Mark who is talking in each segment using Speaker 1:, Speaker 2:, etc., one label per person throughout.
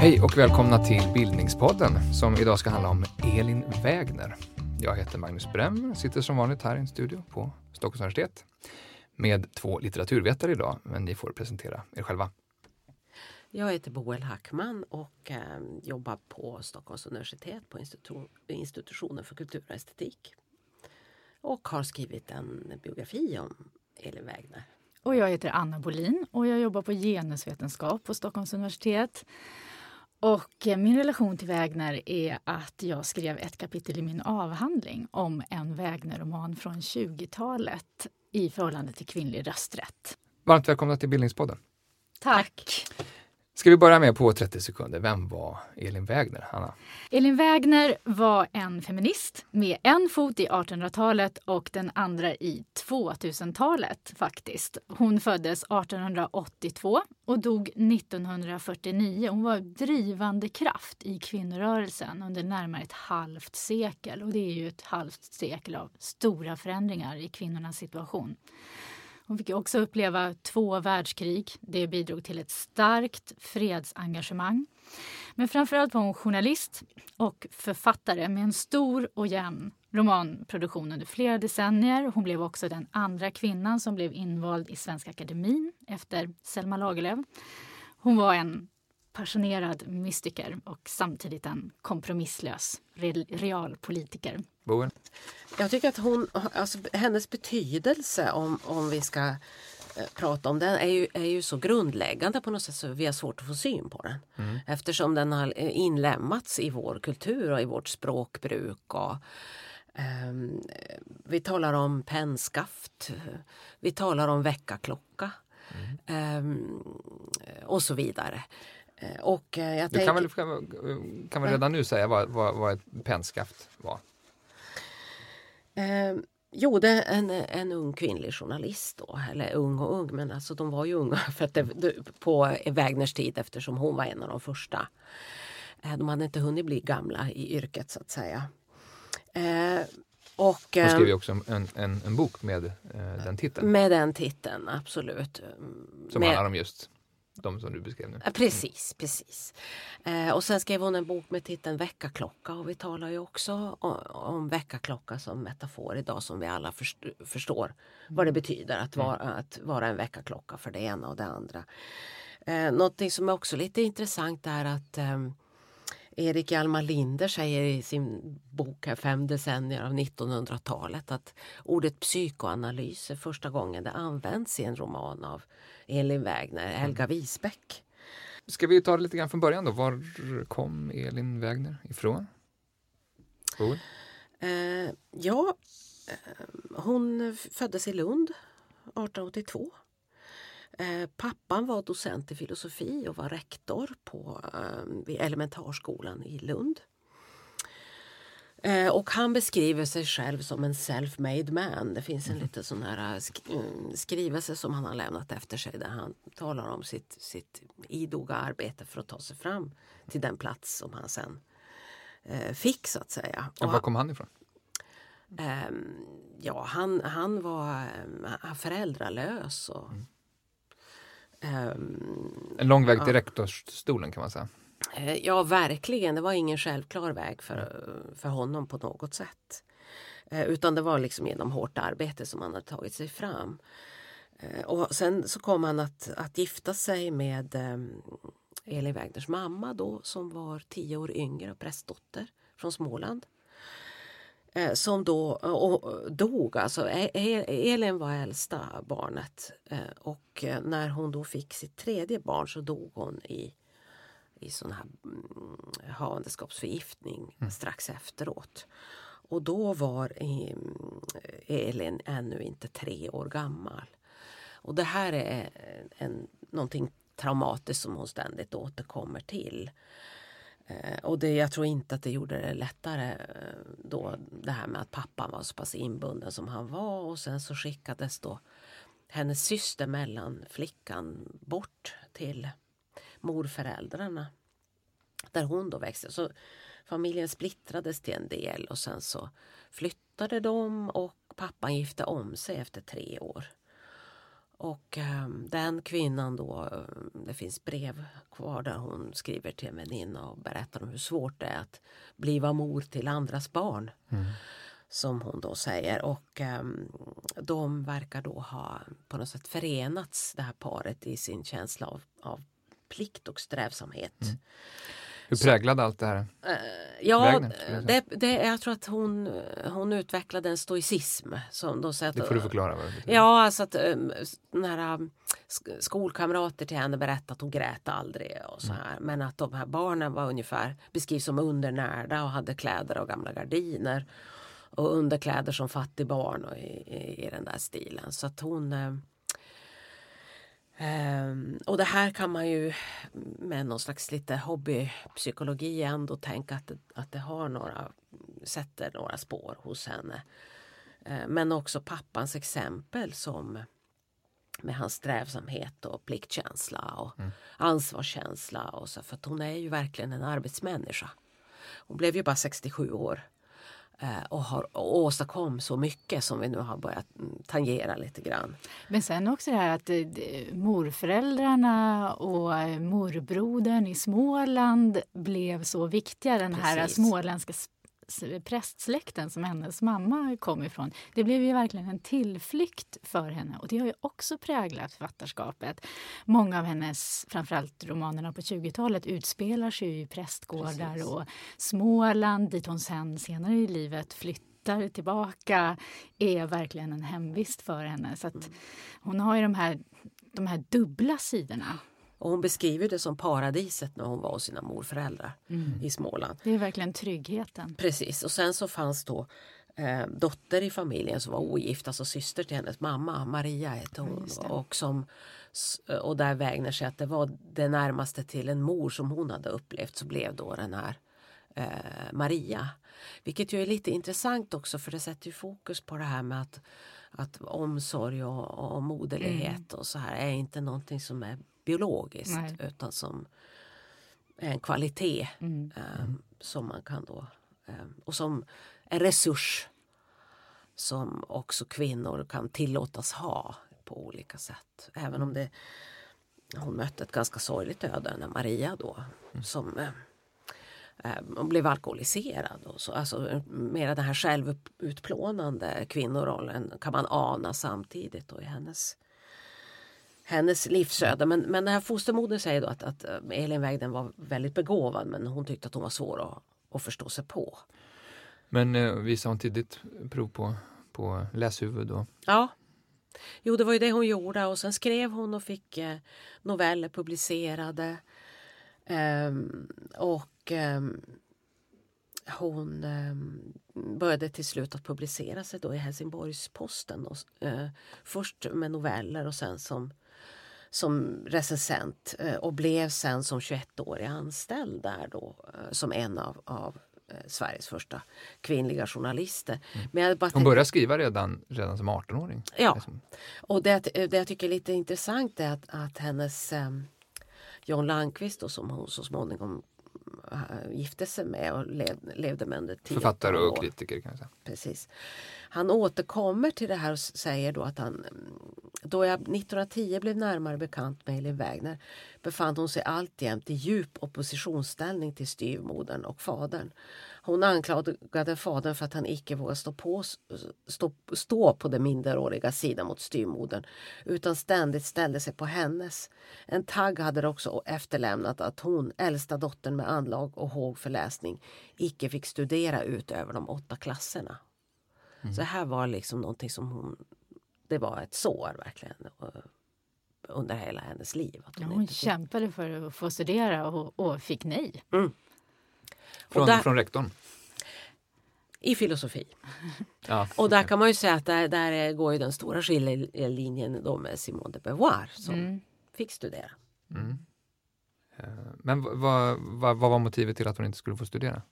Speaker 1: Hej och välkomna till Bildningspodden som idag ska handla om Elin Wägner. Jag heter Magnus Brem, sitter som vanligt här i en studio på Stockholms universitet med två litteraturvetare idag, men ni får presentera er själva.
Speaker 2: Jag heter Boel Hackman och eh, jobbar på Stockholms universitet på institu institutionen för kultur och estetik. Och har skrivit en biografi om Elin Wägner.
Speaker 3: Och jag heter Anna Bolin och jag jobbar på genusvetenskap på Stockholms universitet. Och eh, min relation till Wägner är att jag skrev ett kapitel i min avhandling om en Wägner-roman från 20-talet i förhållande till kvinnlig rösträtt.
Speaker 1: Varmt välkomna till Bildningspodden.
Speaker 3: Tack!
Speaker 1: Ska vi börja med på 30 sekunder, vem var Elin Wägner? Hanna?
Speaker 3: Elin Wägner var en feminist med en fot i 1800-talet och den andra i 2000-talet faktiskt. Hon föddes 1882 och dog 1949. Hon var drivande kraft i kvinnorörelsen under närmare ett halvt sekel och det är ju ett halvt sekel av stora förändringar i kvinnornas situation. Hon fick också uppleva två världskrig. Det bidrog till ett starkt fredsengagemang. Men framförallt var hon journalist och författare med en stor och jämn romanproduktion under flera decennier. Hon blev också den andra kvinnan som blev invald i Svenska Akademin efter Selma Lagerlöf. Hon var en passionerad mystiker och samtidigt en kompromisslös realpolitiker.
Speaker 1: Boen?
Speaker 2: Jag tycker att hon, alltså, hennes betydelse om, om vi ska eh, prata om den är ju, är ju så grundläggande på något sätt så vi har svårt att få syn på den. Mm. Eftersom den har eh, inlämnats i vår kultur och i vårt språkbruk. Och, um, vi talar om pennskaft, vi talar om väckarklocka mm. um, och så vidare. Eh, och jag
Speaker 1: du kan väl, kan väl redan nu säga vad, vad, vad ett pennskaft var?
Speaker 2: Eh, jo, det är en, en ung kvinnlig journalist då, eller ung och ung, men alltså de var ju unga för att det, på Wägners tid eftersom hon var en av de första. Eh, de hade inte hunnit bli gamla i yrket så att säga.
Speaker 1: Eh, och, hon skrev ju också en, en, en bok med eh, den titeln.
Speaker 2: Med den titeln, absolut.
Speaker 1: Som med, handlar om just de som du beskrev nu.
Speaker 2: Precis, precis. Eh, och sen skrev hon en bok med titeln Väckarklocka och vi talar ju också om, om väckarklocka som metafor idag som vi alla först, förstår vad det betyder att vara, mm. att vara en väckarklocka för det ena och det andra. Eh, någonting som är också lite intressant är att eh, Erik Hjalmar Linder säger i sin bok här, Fem decennier av 1900-talet att ordet psykoanalys är första gången det används i en roman av Elin Wägner, mm. Helga Wisbeck.
Speaker 1: Ska vi ta det lite grann från början då? Var kom Elin Wägner ifrån?
Speaker 2: Eh, ja, eh, hon föddes i Lund 1882. Eh, pappan var docent i filosofi och var rektor på eh, elementarskolan i Lund. Eh, och han beskriver sig själv som en self-made man. Det finns en mm. liten sån här sk skrivelse som han har lämnat efter sig där han talar om sitt, sitt idoga arbete för att ta sig fram till den plats som han sen eh, fick så att säga.
Speaker 1: Och var kom han ifrån?
Speaker 2: Eh, ja, han, han var eh, föräldralös. Och, mm.
Speaker 1: Um, en lång väg till ja. rektorsstolen kan man säga.
Speaker 2: Eh, ja, verkligen. Det var ingen självklar väg för, för honom på något sätt. Eh, utan det var liksom genom hårt arbete som han hade tagit sig fram. Eh, och sen så kom han att, att gifta sig med Elin Wägners mamma då som var tio år yngre och prästdotter från Småland. Som då och dog. Alltså, e, e, Elin var äldsta barnet och när hon då fick sitt tredje barn så dog hon i i sån här mm, havandeskapsförgiftning mm. strax efteråt. Och då var Elin ännu inte tre år gammal. Och det här är en, någonting traumatiskt som hon ständigt återkommer till. Eh, och det, jag tror inte att det gjorde det lättare eh, då det här med att pappan var så pass inbunden som han var och sen så skickades då hennes syster mellan flickan bort till morföräldrarna där hon då växte. Så familjen splittrades till en del och sen så flyttade de och pappan gifte om sig efter tre år. Och eh, den kvinnan då, eh, det finns brev kvar där hon skriver till en väninna och berättar om hur svårt det är att bliva mor till andras barn. Mm. Som hon då säger och eh, de verkar då ha på något sätt förenats det här paret i sin känsla av, av plikt och strävsamhet. Mm.
Speaker 1: Hur präglade allt det här? Uh,
Speaker 2: ja, Vägner, det, det, jag tror att hon, hon utvecklade en stoicism. Som då
Speaker 1: säger det får du förklara. Vad
Speaker 2: det ja, alltså att um, nära um, skolkamrater till henne berättade att hon grät aldrig och så mm. här. Mm. Men att de här barnen var ungefär beskrivs som undernärda och hade kläder av gamla gardiner och underkläder som fattigbarn och i, i, i den där stilen. Så att hon um, och det här kan man ju med någon slags lite hobbypsykologi ändå tänka att det, att det har några, sätter några spår hos henne. Uh, men också pappans exempel som med hans strävsamhet och pliktkänsla och mm. ansvarskänsla. Och så, för att hon är ju verkligen en arbetsmänniska. Hon blev ju bara 67 år. Eh, och har och åstadkom så mycket som vi nu har börjat mm, tangera lite grann.
Speaker 3: Men sen också det här att eh, morföräldrarna och eh, morbrodern i Småland blev så viktiga. Den Precis. här småländska prästsläkten som hennes mamma kom ifrån. Det blev ju verkligen en tillflykt för henne och det har ju också präglat författarskapet. Många av hennes, framförallt romanerna på 20-talet, utspelar sig i prästgårdar Precis. och Småland dit hon sen senare i livet flyttar tillbaka är verkligen en hemvist för henne. Så mm. Hon har ju de här, de här dubbla sidorna.
Speaker 2: Och hon beskriver det som paradiset när hon var hos sina morföräldrar mm. i Småland.
Speaker 3: Det är verkligen tryggheten.
Speaker 2: Precis. Och sen så fanns då eh, dotter i familjen som var ogift, alltså syster till hennes mamma. Maria hette hon. och, som, och där Wägner sig att det var det närmaste till en mor som hon hade upplevt så blev då den här eh, Maria. Vilket ju är lite intressant också för det sätter ju fokus på det här med att att omsorg och, och moderlighet mm. och så här är inte någonting som är biologiskt Nej. utan som en kvalitet mm. um, som man kan då um, och som en resurs som också kvinnor kan tillåtas ha på olika sätt. Även om det hon mötte ett ganska sorgligt öde när Maria då mm. som eh, hon blev alkoholiserad. Och så, alltså, mera den här självutplånande kvinnorollen kan man ana samtidigt då i hennes hennes livsöde. Men, men den här fostermodern säger då att, att eh, Elin Wägden var väldigt begåvad men hon tyckte att hon var svår att, att förstå sig på.
Speaker 1: Men eh, visade hon tidigt prov på, på läshuvud? Då?
Speaker 2: Ja. Jo, det var ju det hon gjorde och sen skrev hon och fick eh, noveller publicerade. Um, och um, hon um, började till slut att publicera sig då i Helsingborgs-Posten. Uh, först med noveller och sen som som recensent eh, och blev sen som 21-årig anställd där då eh, som en av, av eh, Sveriges första kvinnliga journalister.
Speaker 1: Mm. Men jag bara Hon började skriva redan, redan som 18-åring?
Speaker 2: Ja, liksom. och det, det jag tycker är lite intressant är att, att hennes John Landqvist då, som hon så småningom gifte sig med och lev, levde med under tio
Speaker 1: Författare och år. kritiker kan jag säga.
Speaker 2: Precis. Han återkommer till det här och säger då att han då jag 1910 blev närmare bekant med Elin Wägner befann hon sig alltjämt i djup oppositionsställning till styvmodern och fadern. Hon anklagade fadern för att han icke vågade stå på, stå, stå på den minderåriga sidan mot styvmodern utan ständigt ställde sig på hennes. En tagg hade det också efterlämnat att hon, äldsta dottern med anlag och håg för läsning, icke fick studera utöver de åtta klasserna. Mm. Så här var liksom någonting som hon det var ett sår verkligen under hela hennes liv.
Speaker 3: Att hon ja, hon kämpade för att få studera och, och fick nej. Mm.
Speaker 1: Från, där, från rektorn?
Speaker 2: I filosofi. ja, och där kan man ju säga att där, där går ju den stora skiljelinjen då med Simone de Beauvoir som mm. fick studera. Mm.
Speaker 1: Eh, men vad, vad, vad var motivet till att hon inte skulle få studera?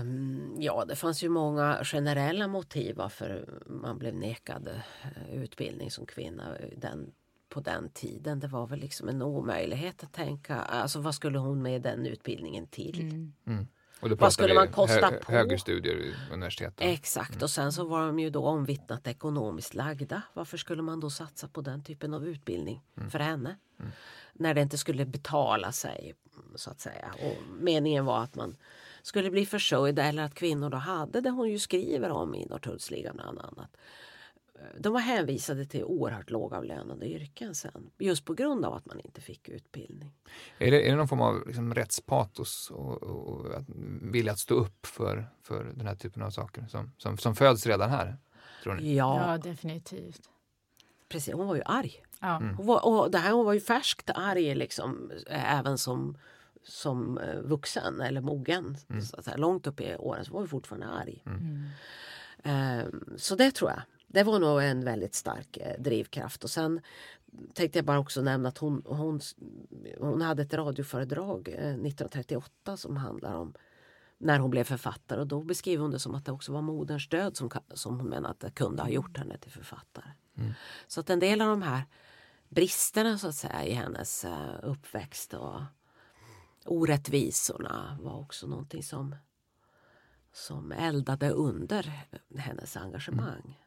Speaker 2: Um, ja, det fanns ju många generella motiv varför man blev nekad uh, utbildning som kvinna den, på den tiden. Det var väl liksom en omöjlighet att tänka, alltså vad skulle hon med den utbildningen till?
Speaker 3: Mm.
Speaker 1: Och då
Speaker 2: Vad skulle man kosta
Speaker 1: hö-
Speaker 2: på?
Speaker 1: Högre studier i universitet. då.
Speaker 2: Exakt och sen så var de ju då omvittnat ekonomiskt lagda. Varför skulle man då satsa på den typen av utbildning för henne? När det inte skulle betala sig så att säga. Och meningen var att man skulle bli försörjda eller att kvinnor då hade det hon ju skriver om i Norrtullsligan bland annat. De var hänvisade till oerhört lågavlönade yrken sen. Just på grund av att man inte fick utbildning.
Speaker 1: Är, det, är det någon form av liksom rättspatos och, och, och att vilja att stå upp för, för den här typen av saker som, som, som föds redan här? Tror ni?
Speaker 2: Ja,
Speaker 3: Ja, definitivt.
Speaker 2: precis. Hon var ju arg.
Speaker 3: Ja.
Speaker 2: Hon var, och det här, hon var ju färskt arg liksom, eh, även som, som eh, vuxen eller mogen. Så att säga, långt upp i åren så var hon fortfarande arg.
Speaker 3: Mm.
Speaker 2: Ehm, så det tror jag. Det var nog en väldigt stark eh, drivkraft. Och sen tänkte jag bara också nämna att hon, hon, hon hade ett radioföredrag eh, 1938 som handlar om när hon blev författare och då beskriver hon det som att det också var moderns död som, som hon menar att det kunde ha gjort henne till författare. Så att en del av de här bristerna så att säga i hennes eh, uppväxt och orättvisorna var också någonting som, som eldade under hennes engagemang.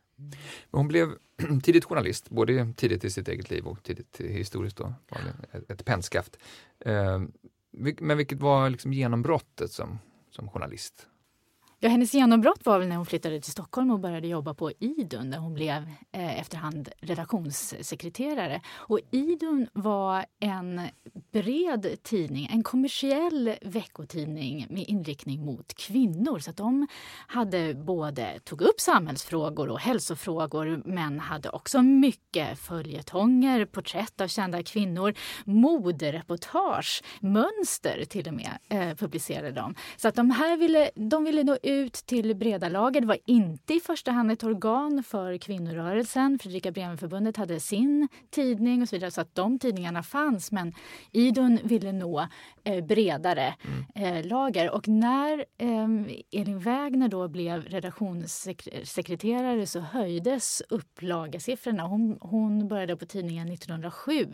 Speaker 1: Hon blev tidigt journalist, både tidigt i sitt eget liv och tidigt historiskt. Då, var det ett, ett pennskaft. Ehm, men vilket var liksom genombrottet som, som journalist?
Speaker 3: Ja, hennes genombrott var väl när hon flyttade till Stockholm och började jobba på Idun där hon blev eh, efterhand redaktionssekreterare. Och Idun var en bred tidning, en kommersiell veckotidning med inriktning mot kvinnor. Så att de hade både tog upp samhällsfrågor och hälsofrågor men hade också mycket följetonger, porträtt av kända kvinnor, modereportage, mönster till och med eh, publicerade de. Så att de här ville, de ville nå ut till breda lager. Det var inte i första hand ett organ för kvinnorörelsen. Fredrika Bremer-förbundet hade sin tidning och så vidare så att de tidningarna fanns. Men Idun ville nå eh, bredare eh, lager. Och när eh, Elin Wägner då blev redaktionssekreterare så höjdes upplagesiffrorna. Hon, hon började på tidningen 1907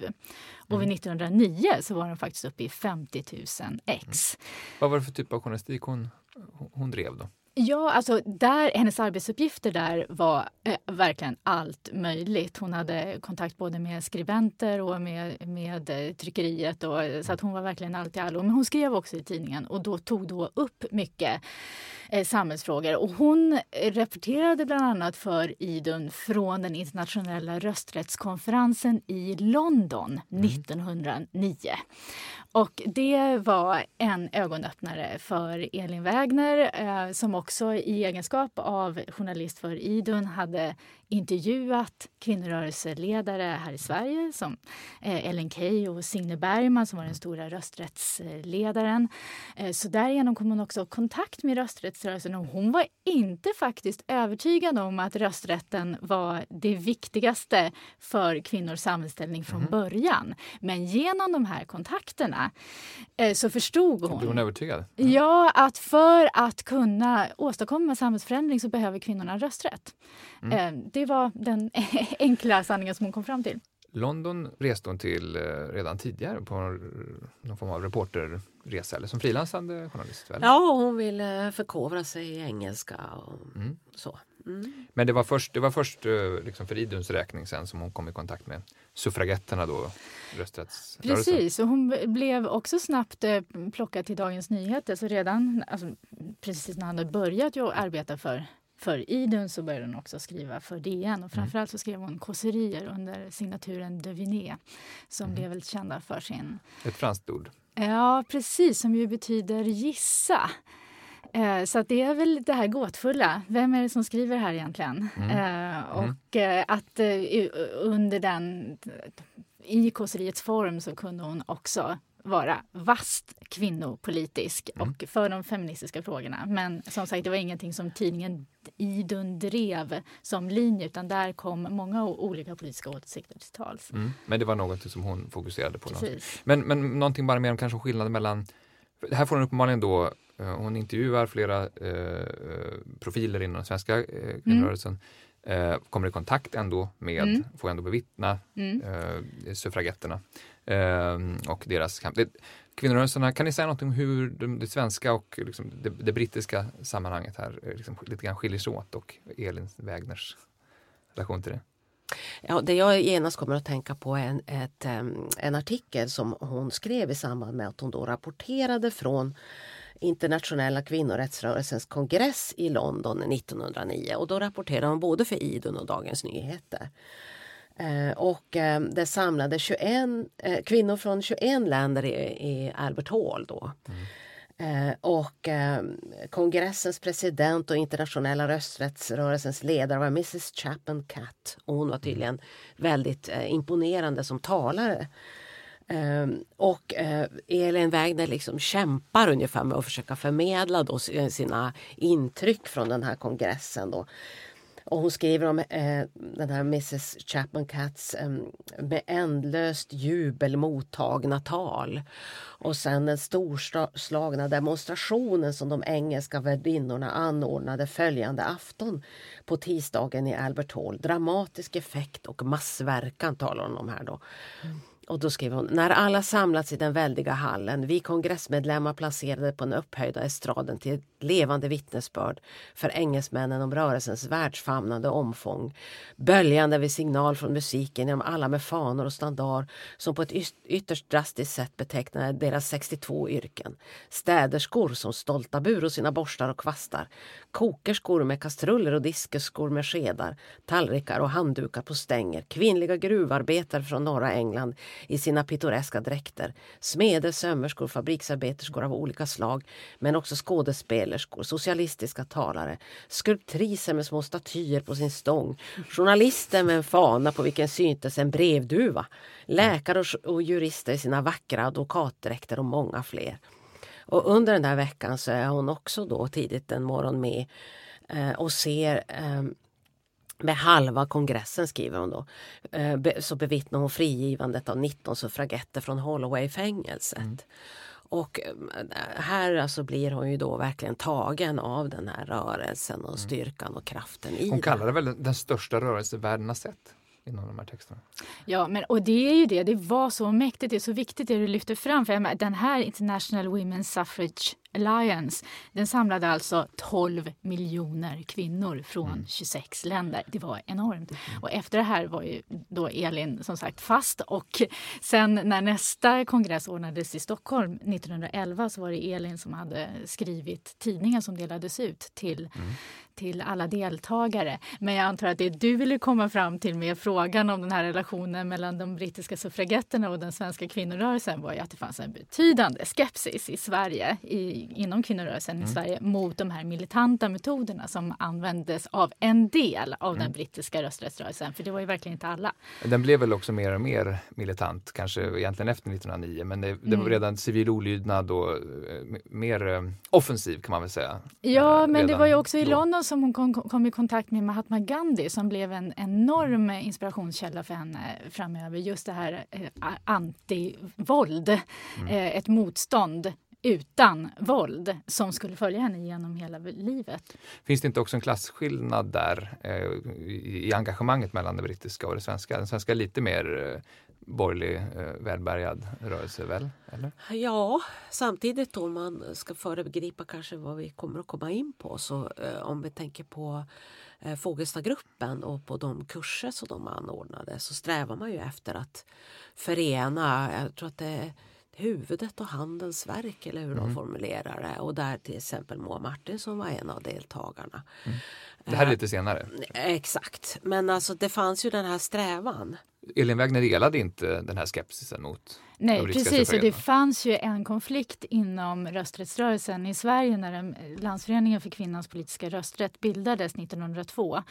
Speaker 3: och vid 1909 så var den faktiskt uppe i 50 000 ex.
Speaker 1: Vad var det för typ av journalistik hon, hon- drev då?
Speaker 3: Ja, alltså där, hennes arbetsuppgifter där var eh, verkligen allt möjligt. Hon hade kontakt både med skribenter och med, med eh, tryckeriet. Och, så att hon var verkligen allt i allo. Men hon skrev också i tidningen och då tog då upp mycket eh, samhällsfrågor. Och hon eh, rapporterade bland annat för Idun från den internationella rösträttskonferensen i London 1909. Och det var en ögonöppnare för Elin Wägner eh, som också i egenskap av journalist för Idun hade intervjuat kvinnorörelseledare här i Sverige som eh, Ellen Key och Signe Bergman som var den stora rösträttsledaren. Eh, så därigenom kom hon också i kontakt med rösträttsrörelsen och hon var inte faktiskt övertygad om att rösträtten var det viktigaste för kvinnors samhällsställning från början. Men genom de här kontakterna eh, så förstod
Speaker 1: Blev hon
Speaker 3: hon
Speaker 1: övertygad?
Speaker 3: Ja, att för att kunna åstadkomma samhällsförändring så behöver kvinnorna rösträtt. Eh, Det var den enkla sanningen som hon kom fram till.
Speaker 1: London reste hon till eh, redan tidigare på någon form av reporterresa eller som frilansande journalist. Väl?
Speaker 2: Ja, hon ville förkovra sig i engelska och
Speaker 1: Mm.
Speaker 2: så. Mm.
Speaker 1: Men det var först, det var först eh, liksom för Iduns räkning sen som hon kom i kontakt med suffragetterna då, rösträttsrörelsen.
Speaker 3: Precis, och hon blev också snabbt eh, plockad till Dagens Nyheter. Så redan alltså, precis när han hade börjat arbeta för för Idun så började hon också skriva för DN och framförallt så skrev hon kåserier under signaturen de Vinet som blev väldigt kända för sin
Speaker 1: Ett franskt ord.
Speaker 3: Ja, precis, som ju betyder gissa. Eh, Så att det är väl det här gåtfulla. Vem är det som skriver här egentligen? Eh, Och eh, att under den, i kåseriets form så kunde hon också vara vast kvinnopolitisk och för de feministiska frågorna. Men som sagt, det var ingenting som tidningen Idun drev som linje utan där kom många olika politiska åsikter till tals.
Speaker 1: Mm. Men det var något som hon fokuserade på. Men, men någonting bara mer om kanske skillnaden mellan här får hon uppenbarligen då, eh, hon intervjuar flera eh, profiler inom den svenska eh, kvinnorörelsen. Eh, kommer i kontakt ändå med, mm. får ändå bevittna mm. eh, suffragetterna eh, och deras kamp. Det, kvinnorörelserna, kan ni säga något om hur det, det svenska och liksom det, det, brittiska sammanhanget här eh, liksom, lite grann skiljer sig åt och Elin Wägners relation till det?
Speaker 2: Ja, det jag genast kommer att tänka på är en, ett, en artikel som hon skrev i samband med att hon då rapporterade från internationella kvinnorättsrörelsens kongress i London 1909 och då rapporterade hon både för Idun och Dagens Nyheter. Eh, och eh, det samlade 21 eh, kvinnor från 21 länder i, i Albert Hall då. Mm. Eh, och eh, kongressens president och internationella rösträttsrörelsens ledare var Mrs Chapman Catt. Och hon var tydligen väldigt eh, imponerande som talare. Ehm, och eh, Elin Wägner liksom kämpar ungefär med att försöka förmedla då eh, sina intryck från den här kongressen. Då. Och hon skriver om eh, den här Mrs Chapman Cats eh, med ändlöst jubel mottagna tal. Och sen den storslagna demonstrationen som de engelska värdinnorna anordnade följande afton på tisdagen i Albert Hall. Dramatisk effekt och massverkan talar hon om här då. Mm. Och då skriver hon, när alla samlats i den väldiga hallen, vi kongressmedlemmar placerade på den upphöjda estraden till ett levande vittnesbörd för engelsmännen om rörelsens världsfamnande omfång, böljande vid signal från musiken genom alla med fanor och standard som på ett ytterst drastiskt sätt betecknade deras 62 yrken. Städerskor som stolta bur och sina borstar och kvastar, kokerskor med kastruller och diskerskor med skedar, tallrikar och handdukar på stänger, kvinnliga gruvarbetare från norra England i sina pittoreska dräkter. Smeder, sömmerskor, fabriksarbeterskor av olika slag men också skådespelerskor, socialistiska talare, skulptriser med små statyer på sin stång, journalister med en fana på vilken syntes en brevduva, läkare och jurister i sina vackra advokatdräkter och många fler. Och under den här veckan så är hon också då tidigt en morgon med eh, och ser eh, med halva kongressen, skriver hon då, eh, så bevittnar hon frigivandet av 19 suffragetter från Holloway-fängelset. Mm. Och eh, här alltså blir hon ju då verkligen tagen av den här rörelsen och mm. styrkan och kraften i
Speaker 1: Hon kallar det väl den största rörelse världen har sett? Inom de här texterna.
Speaker 3: Ja, men, och det är ju det. Det var så mäktigt, det är så viktigt det du lyfter fram. För den här International Women's Suffrage Alliance den samlade alltså 12 miljoner kvinnor från mm. 26 länder. Det var enormt. Mm. Och efter det här var ju då Elin som sagt fast och sen när nästa kongress ordnades i Stockholm 1911 så var det Elin som hade skrivit tidningen som delades ut till mm till alla deltagare. Men jag antar att det du ville komma fram till med frågan om den här relationen mellan de brittiska suffragetterna och den svenska kvinnorörelsen var ju att det fanns en betydande skepsis i Sverige, i, inom kvinnorörelsen mm. i Sverige mot de här militanta metoderna som användes av en del av mm. den brittiska rösträttsrörelsen. För det var ju verkligen inte alla.
Speaker 1: Den blev väl också mer och mer militant, kanske egentligen efter 1909, men det, det var mm. redan civil olydnad och eh, mer eh, offensiv kan man väl säga.
Speaker 3: Ja, men det var ju också i London som hon kom, kom, i kontakt med Mahatma Gandhi som blev en enorm inspirationskälla för henne framöver. Just det här eh, antivåld, mm. eh, ett motstånd utan våld som skulle följa henne genom hela livet.
Speaker 1: Finns det inte också en klasskillnad där eh, i, i engagemanget mellan det brittiska och det svenska? Den svenska är lite mer eh, borgerlig eh, välbärgad rörelse väl? Eller?
Speaker 2: Ja, samtidigt om man ska föregripa kanske vad vi kommer att komma in på så eh, om vi tänker på eh, Fågelstagruppen och på de kurser som de anordnade så strävar man ju efter att förena, jag tror att det är huvudet och handens verk eller hur mm. de formulerar det och där till exempel Moa Martinsson var en av deltagarna.
Speaker 1: Mm. Det här är lite senare?
Speaker 2: Eh, exakt, men alltså det fanns ju den här strävan.
Speaker 1: Elin Wägner delade inte den här skepsisen mot
Speaker 3: Nej, precis. Och det fanns ju en konflikt inom rösträttsrörelsen i Sverige när Landsföreningen för kvinnans politiska rösträtt bildades 1902.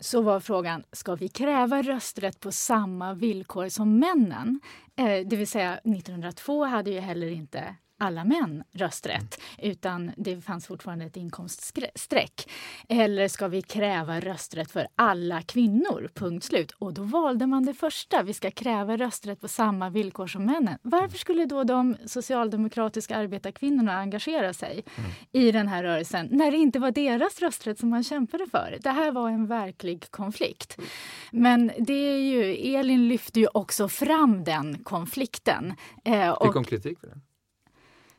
Speaker 3: Så var frågan, ska vi kräva rösträtt på samma villkor som männen? Eh, det vill säga, 1902 hade ju heller inte alla män rösträtt utan det fanns fortfarande ett inkomststreck? Eller ska vi kräva rösträtt för alla kvinnor? Punkt slut. Och då valde man det första. Vi ska kräva rösträtt på samma villkor som männen. Varför skulle då de socialdemokratiska arbetarkvinnorna engagera sig mm. i den här rörelsen när det inte var deras rösträtt som man kämpade för? Det här var en verklig konflikt. Men det är ju, Elin lyfte ju också fram den konflikten.
Speaker 1: Eh, Fick hon kritik för det?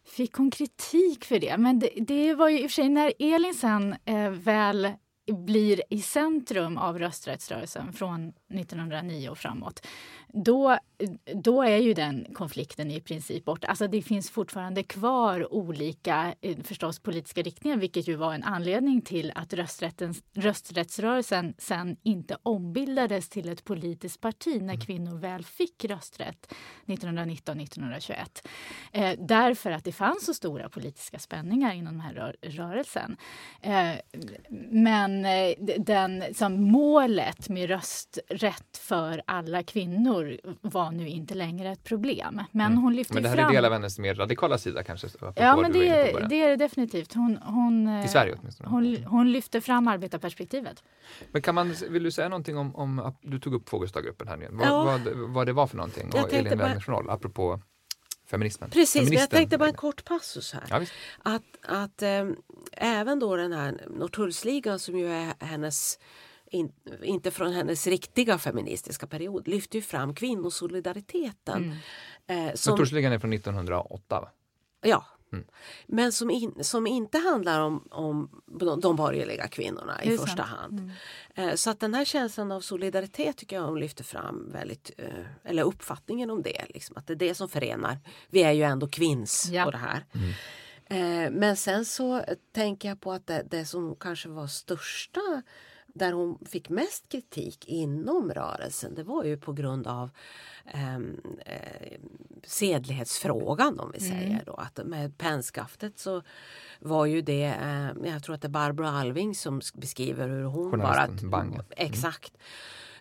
Speaker 3: Fick hon kritik för det? Men det, det var ju i och för sig när Elin sen eh, väl blir i centrum av rösträttsrörelsen från 1909 och framåt då, då är ju den konflikten i princip borta. Alltså det finns fortfarande kvar olika eh, förstås politiska riktningar vilket ju var en anledning till att rösträttsrörelsen sen inte ombildades till ett politiskt parti när mm. kvinnor väl fick rösträtt 1919-1921. Eh, därför att det fanns så stora politiska spänningar inom den här rör rörelsen. Eh, men eh, den, som målet med rösträtt för alla kvinnor kvinnor var nu inte längre ett problem. Men mm. hon lyfte
Speaker 1: Men det här
Speaker 3: fram...
Speaker 1: är del av hennes mer radikala sida kanske?
Speaker 3: Ja, men det är, det är det definitivt. Hon, hon,
Speaker 1: I Sverige åtminstone?
Speaker 3: Hon, hon lyfter fram arbetarperspektivet.
Speaker 1: Men kan man, vill du säga någonting om, om du tog upp Fogelstadgruppen här nu, vad, ja. vad, vad det var för någonting och Elin Wägners roll, apropå feminismen.
Speaker 2: Precis,
Speaker 1: men
Speaker 2: jag tänkte bara en kort passus här. Ja, att att äm, eh, även då den här Norrtullsligan som ju är hennes in, inte från hennes riktiga feministiska period, lyfter ju fram kvinnosolidariteten.
Speaker 1: Mm. Eh, som, är från 1908? Va?
Speaker 2: Ja. Mm. Men som, in, som inte handlar om, om de borgerliga kvinnorna i första sant. hand. Mm. Eh, så att den här känslan av solidaritet tycker jag hon lyfter fram väldigt, eh, eller uppfattningen om det, liksom, att det är det som förenar. Vi är ju ändå kvinns ja. på det här. Mm. Eh, men sen så tänker jag på att det, det som kanske var största där hon fick mest kritik inom rörelsen det var ju på grund av ehm, eh, sedlighetsfrågan om vi mm. säger då. Att med pennskaftet så var ju det, eh, jag tror att det är Barbro Alving som beskriver hur hon bara...
Speaker 1: Bang.
Speaker 2: Exakt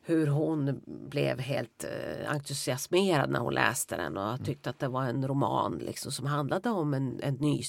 Speaker 2: hur hon blev helt eh, entusiasmerad när hon läste den och mm. tyckte att det var en roman liksom, som handlade om en, en ny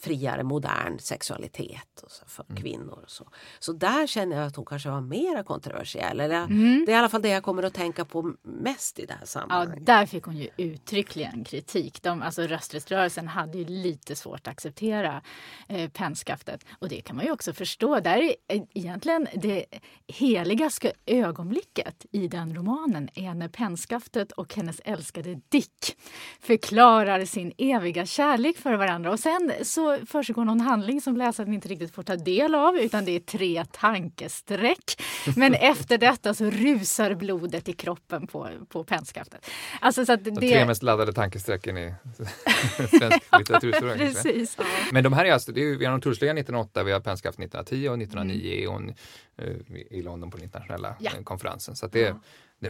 Speaker 2: friare modern sexualitet och så, för mm. kvinnor. Och så. så där känner jag att hon kanske var mera kontroversiell. Eller, mm. Det är i alla fall det jag kommer att tänka på mest i det här sammanhanget.
Speaker 3: Ja, där fick hon ju uttryckligen kritik. De, alltså rösträttsrörelsen hade ju lite svårt att acceptera eh, pennskaftet. Och det kan man ju också förstå. Där är egentligen det heligaste ögonblicket i den romanen är när pennskaftet och hennes älskade Dick förklarar sin eviga kärlek för varandra. Och sen så försiggår någon handling som läsaren inte riktigt får ta del av utan det är tre tankesträck. Men efter detta så rusar blodet i kroppen på, på pennskaftet.
Speaker 1: Alltså, så det... De tre mest laddade tankesträcken i svensk litteraturhistoria.
Speaker 3: Precis.
Speaker 1: Men de här är alltså, det är, vi har Norrtullsligan 1908, vi har pennskaft 1910 och 1909 mm. hon, uh, i London på den internationella ja. konferensen. Så det, ja.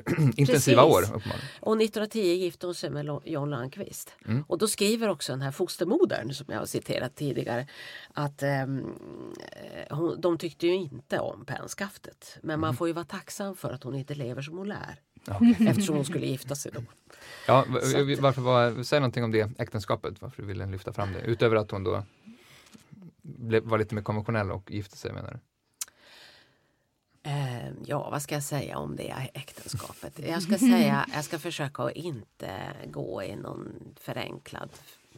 Speaker 1: intensiva Precis. år. Uppenbarligen.
Speaker 2: Och 1910 gifte hon sig med John Landqvist. Mm. Och då skriver också den här fostermodern som jag har citerat tidigare att um, hon, de tyckte ju inte om pennskaftet. Men mm. man får ju vara tacksam för att hon inte lever som hon lär. Okay. Eftersom hon skulle gifta sig då.
Speaker 1: Ja, varför var, säg någonting om det äktenskapet, varför du ville lyfta fram det. Utöver att hon då blev, var lite mer konventionell och gifte sig menar du?
Speaker 2: Eh, ja, vad ska jag säga om det äktenskapet? Jag ska säga, jag ska försöka att inte gå i någon förenklad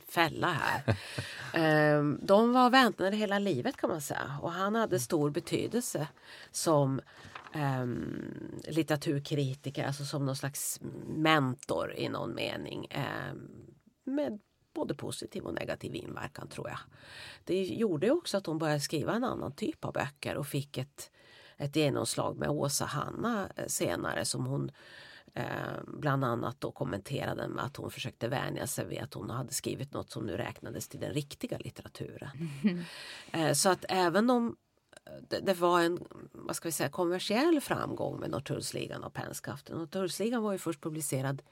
Speaker 2: fälla här. Eh, de var vänner hela livet kan man säga och han hade stor betydelse som eh, litteraturkritiker, alltså som någon slags mentor i någon mening. Eh, med både positiv och negativ inverkan tror jag. Det gjorde också att hon började skriva en annan typ av böcker och fick ett ett genomslag med Åsa Hanna eh, senare som hon eh, bland annat då kommenterade med att hon försökte vänja sig vid att hon hade skrivit något som nu räknades till den riktiga litteraturen. Mm. Eh, så att även om det, det, var en vad ska vi säga, kommersiell framgång med Norrtullsligan och Pennskaften. Norrtullsligan var ju först publicerad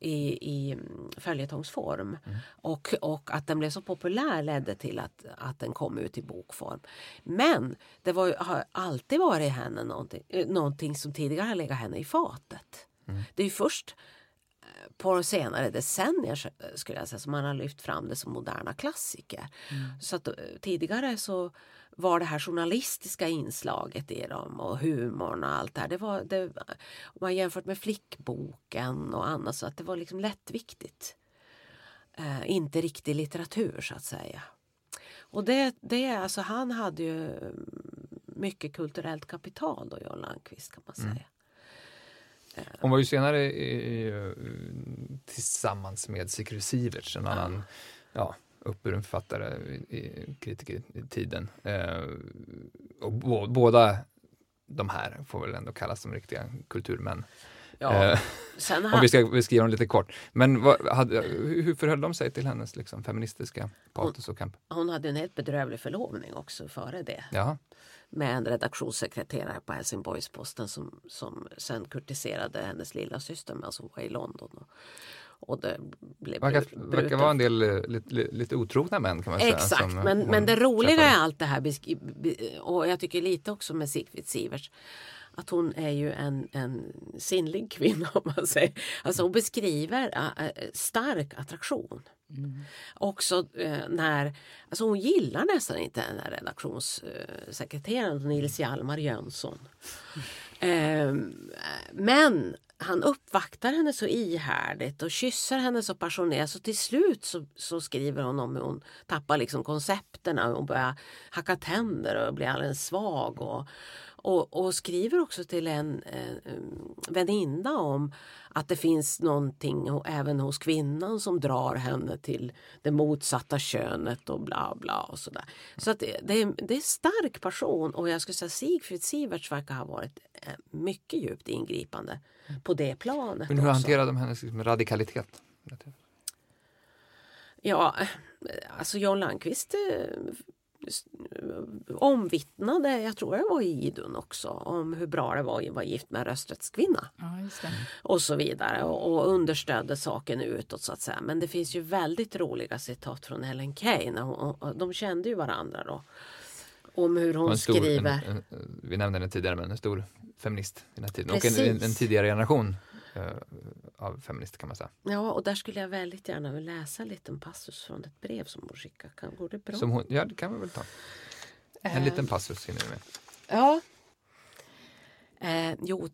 Speaker 2: i, i följetongsform. Mm. Och, och att den blev så populär ledde till att, att den kom ut i bokform. Men det var, har alltid varit henne någonting, eh, någonting som tidigare har legat henne i fatet. Mm. Det är först på senare decennier skulle jag säga som man har lyft fram det som moderna klassiker. Mm. Så att, tidigare så var det här journalistiska inslaget i dem och humorn och allt det här. Det var, det, om man jämfört med flickboken och annat så att det var liksom lättviktigt. Eh, inte riktig litteratur så att säga. Och det, det, alltså han hade ju mycket kulturellt kapital då, John Landqvist kan man mm. säga.
Speaker 1: Mm. Hon var ju senare i, tillsammans med Sigrid Siverts, en annan ja, uppburen författare, kritiker i tiden. Eh, och båda de här får väl ändå kallas som riktiga kulturmän. Ja, eh, om vi ska beskriva dem lite kort. Men vad, hade, hur förhöll de sig till hennes liksom, feministiska patos och kamp?
Speaker 2: Hon hade en helt bedrövlig förlovning också före det.
Speaker 1: Ja.
Speaker 2: Med en redaktionssekreterare på Helsingborgs-Posten som, som sen kurtiserade hennes lilla syster medan hon var i London. Och, och det blev
Speaker 1: verkar, verkar vara en del eh, lite, lite otrogna män kan man
Speaker 2: säga. Exakt, men, men det roliga är allt det här och jag tycker lite också med Sigfrid Siverts att hon är ju en, en sinnlig kvinna om man säger. Alltså hon beskriver äh, stark attraktion. Mm. Också när, alltså hon gillar nästan inte den här redaktionssekreteraren Nils Hjalmar Jönsson. Mm. Men han uppvaktar henne så ihärdigt och kysser henne så passionerat så till slut så, så skriver hon om hur hon tappar liksom koncepterna och börjar hacka tänder och blir alldeles svag. Och, och, och, skriver också till en eh, väninna om att det finns någonting även hos kvinnan som drar henne till det motsatta könet och bla bla och sådär. Så att det, det, är, det är stark passion och jag skulle säga Sigfrid Siverts verkar ha varit eh, mycket djupt ingripande på det planet.
Speaker 1: Men hur hanterade de hennes liksom, radikalitet?
Speaker 2: Ja, alltså John Landqvist eh, omvittnade, jag tror det var i Idun också, om hur bra det var att vara gift med en rösträttskvinna.
Speaker 3: Ja,
Speaker 2: och så vidare och, och understödde saken utåt så att säga. Men det finns ju väldigt roliga citat från Ellen Key. När hon, de kände ju varandra då. Om hur hon stor, skriver. En,
Speaker 1: en, vi nämnde henne tidigare men en stor feminist i den här tiden. Precis. Och en, en, tidigare generation av feminister kan man säga.
Speaker 2: Ja, och där skulle jag väldigt gärna vilja läsa en liten passus från ett brev som hon skickade. Kan, går det bra?
Speaker 1: Som hon, ja, det kan vi väl ta. En uh, liten passus hinner vi med.
Speaker 2: Ja. Eh, jo,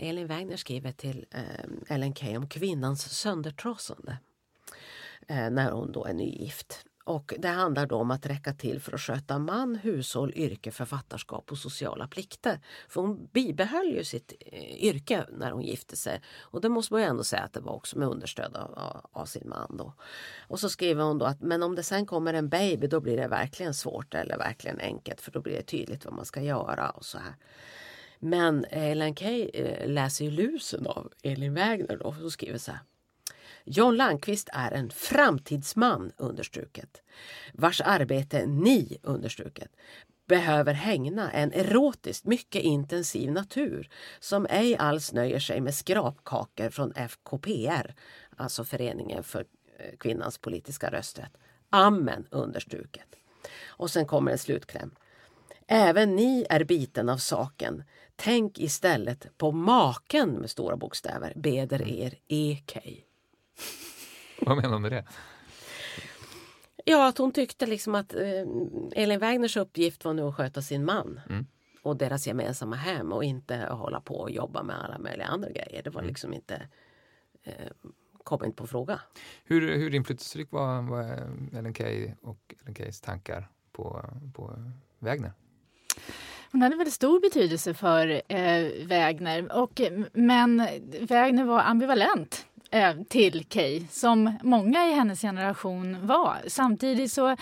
Speaker 2: Elin Wägner skriver till eh, Ellen Key om kvinnans söndertrasande eh, när hon då är nygift. Och det handlar då om att räcka till för att sköta man, hushåll, yrke, författarskap och sociala plikter. För hon bibehöll ju sitt eh, yrke när hon gifte sig. Och det måste man ju ändå säga att det var också med understöd av, av sin man. Då. Och så skriver hon då att men om det sen kommer en baby då blir det verkligen svårt eller verkligen enkelt för då blir det tydligt vad man ska göra och så här. Men Ellen Key eh, läser ju lusen av Elin Wägner då och skriver så här. John Landqvist är en framtidsman, understruket, vars arbete ni, understruket, behöver hängna en erotiskt mycket intensiv natur som ej alls nöjer sig med skrapkakor från FKPR, alltså Föreningen för eh, kvinnans politiska rösträtt. Amen, understruket. Och sen kommer en slutkläm. Även ni är biten av saken. Tänk istället på maken med stora bokstäver, beder er EK.
Speaker 1: Vad menar hon med det?
Speaker 2: Ja, att hon tyckte liksom att eh, Elin Wägners uppgift var nu att sköta sin man mm. och deras gemensamma hem och inte hålla på och jobba med alla möjliga andra grejer. Det var mm. liksom inte eh, kom inte på fråga.
Speaker 1: Hur, hur inflytelserik var, var Ellen Key och Ellen Keys tankar på, på Wägner?
Speaker 3: Hon hade väldigt stor betydelse för eh, Wägner, och, men Wägner var ambivalent Eh, till Kay, som många i hennes generation var. Samtidigt så,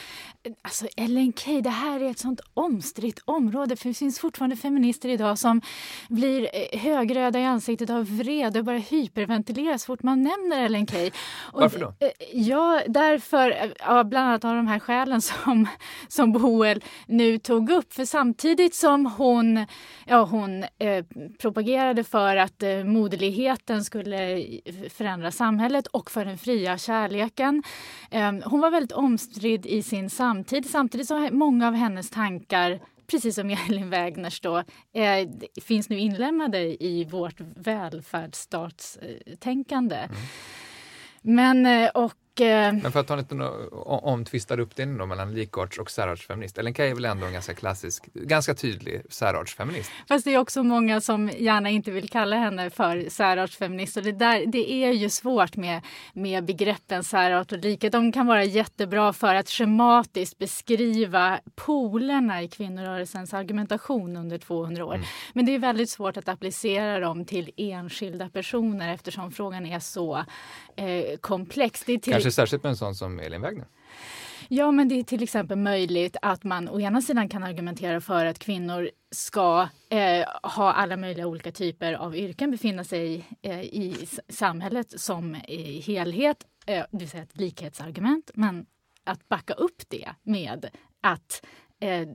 Speaker 3: alltså Ellen Key, det här är ett sånt omstritt område för det finns fortfarande feminister idag som blir eh, högröda i ansiktet av vrede och börjar hyperventilera så fort man nämner Ellen Key.
Speaker 1: Och, Varför då? Eh,
Speaker 3: ja, därför, ja, bland annat av de här skälen som, som Boel nu tog upp. För samtidigt som hon, ja, hon eh, propagerade för att eh, moderligheten skulle förändra samhället och för den fria kärleken. Ehm, hon var väldigt omstridd i sin samtid. Samtidigt så många av hennes tankar precis som Elin Wägners då, eh, finns nu inlämnade i vårt välfärdsstatstänkande. Mm. Men eh, och
Speaker 1: Men för att ta en liten omtvistad uppdelning då mellan likarts och särartsfeminist. Ellen Key är väl ändå en ganska klassisk, ganska tydlig särartsfeminist.
Speaker 3: Fast det är också många som gärna inte vill kalla henne för särartsfeminist. Och det, där, det är ju svårt med, med begreppen särart och likhet. De kan vara jättebra för att schematiskt beskriva polerna i kvinnorörelsens argumentation under 200 år. Mm. Men det är väldigt svårt att applicera dem till enskilda personer eftersom frågan är så eh, komplex. Det är
Speaker 1: till Kanske särskilt med en sån som Elin Wägner?
Speaker 3: Ja, men det är till exempel möjligt att man å ena sidan kan argumentera för att kvinnor ska eh, ha alla möjliga olika typer av yrken, befinna sig eh, i samhället som i helhet, eh, det vill säga ett likhetsargument. Men att backa upp det med att eh,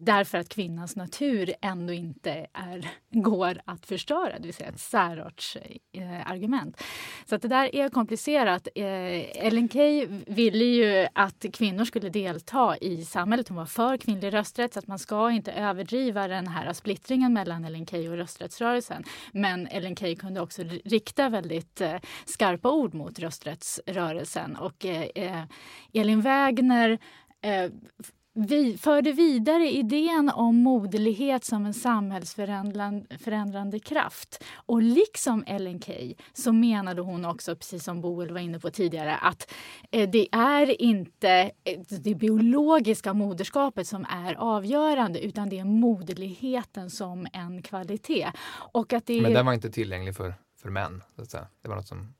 Speaker 3: därför att kvinnans natur ändå inte är, går att förstöra, det vill säga ett särartsargument. Eh, så att det där är komplicerat. Eh, Ellen Key ville ju att kvinnor skulle delta i samhället. Hon var för kvinnlig rösträtt så att man ska inte överdriva den här splittringen mellan Ellen Key och rösträttsrörelsen. Men Ellen Key kunde också rikta väldigt eh, skarpa ord mot rösträttsrörelsen och eh, eh Elin Wägner eh, vi förde vidare idén om moderlighet som en samhällsförändrande kraft. Och liksom Ellen Key så menade hon också, precis som Boel var inne på tidigare, att eh, det är inte eh, det biologiska moderskapet som är avgörande utan det är moderligheten som en kvalitet. Och att det
Speaker 1: Men den var inte tillgänglig för, för män? Det var något som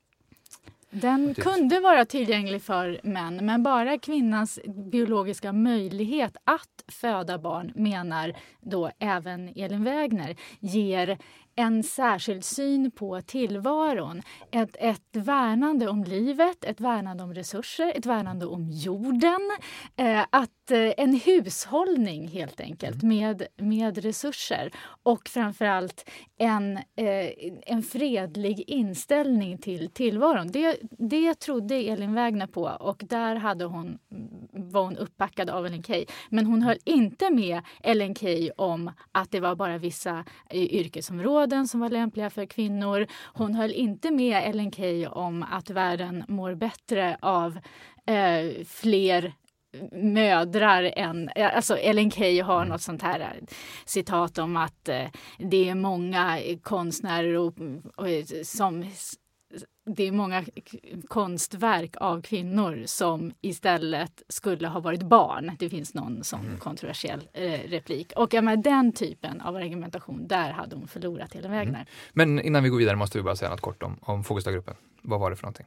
Speaker 3: den kunde vara tillgänglig för män, men bara kvinnans biologiska möjlighet att föda barn, menar då även Elin Wägner, ger en särskild syn på tillvaron. Ett, ett värnande om livet, ett värnande om resurser, ett värnande om jorden. Eh, att, eh, en hushållning helt enkelt mm. med, med resurser och framförallt en, eh, en fredlig inställning till tillvaron. Det, det trodde Elin Wägner på och där hade hon, var hon uppbackad av Ellen Key. Men hon höll inte med Ellen Key om att det var bara vissa eh, yrkesområden områden som var lämpliga för kvinnor. Hon höll inte med Ellen Key om att världen mår bättre av eh, fler mödrar än... Alltså Ellen Key har mm. något sånt här eh, citat om att eh, det är många konstnärer och, och, som det är många konstverk av kvinnor som istället skulle ha varit barn. Det finns någon sån mm. kontroversiell eh, replik. Och ja, men den typen av argumentation, där hade hon förlorat hela vägen. Mm.
Speaker 1: Men innan vi går vidare måste vi bara säga något kort om, om Fogelstadgruppen. Vad var det för någonting?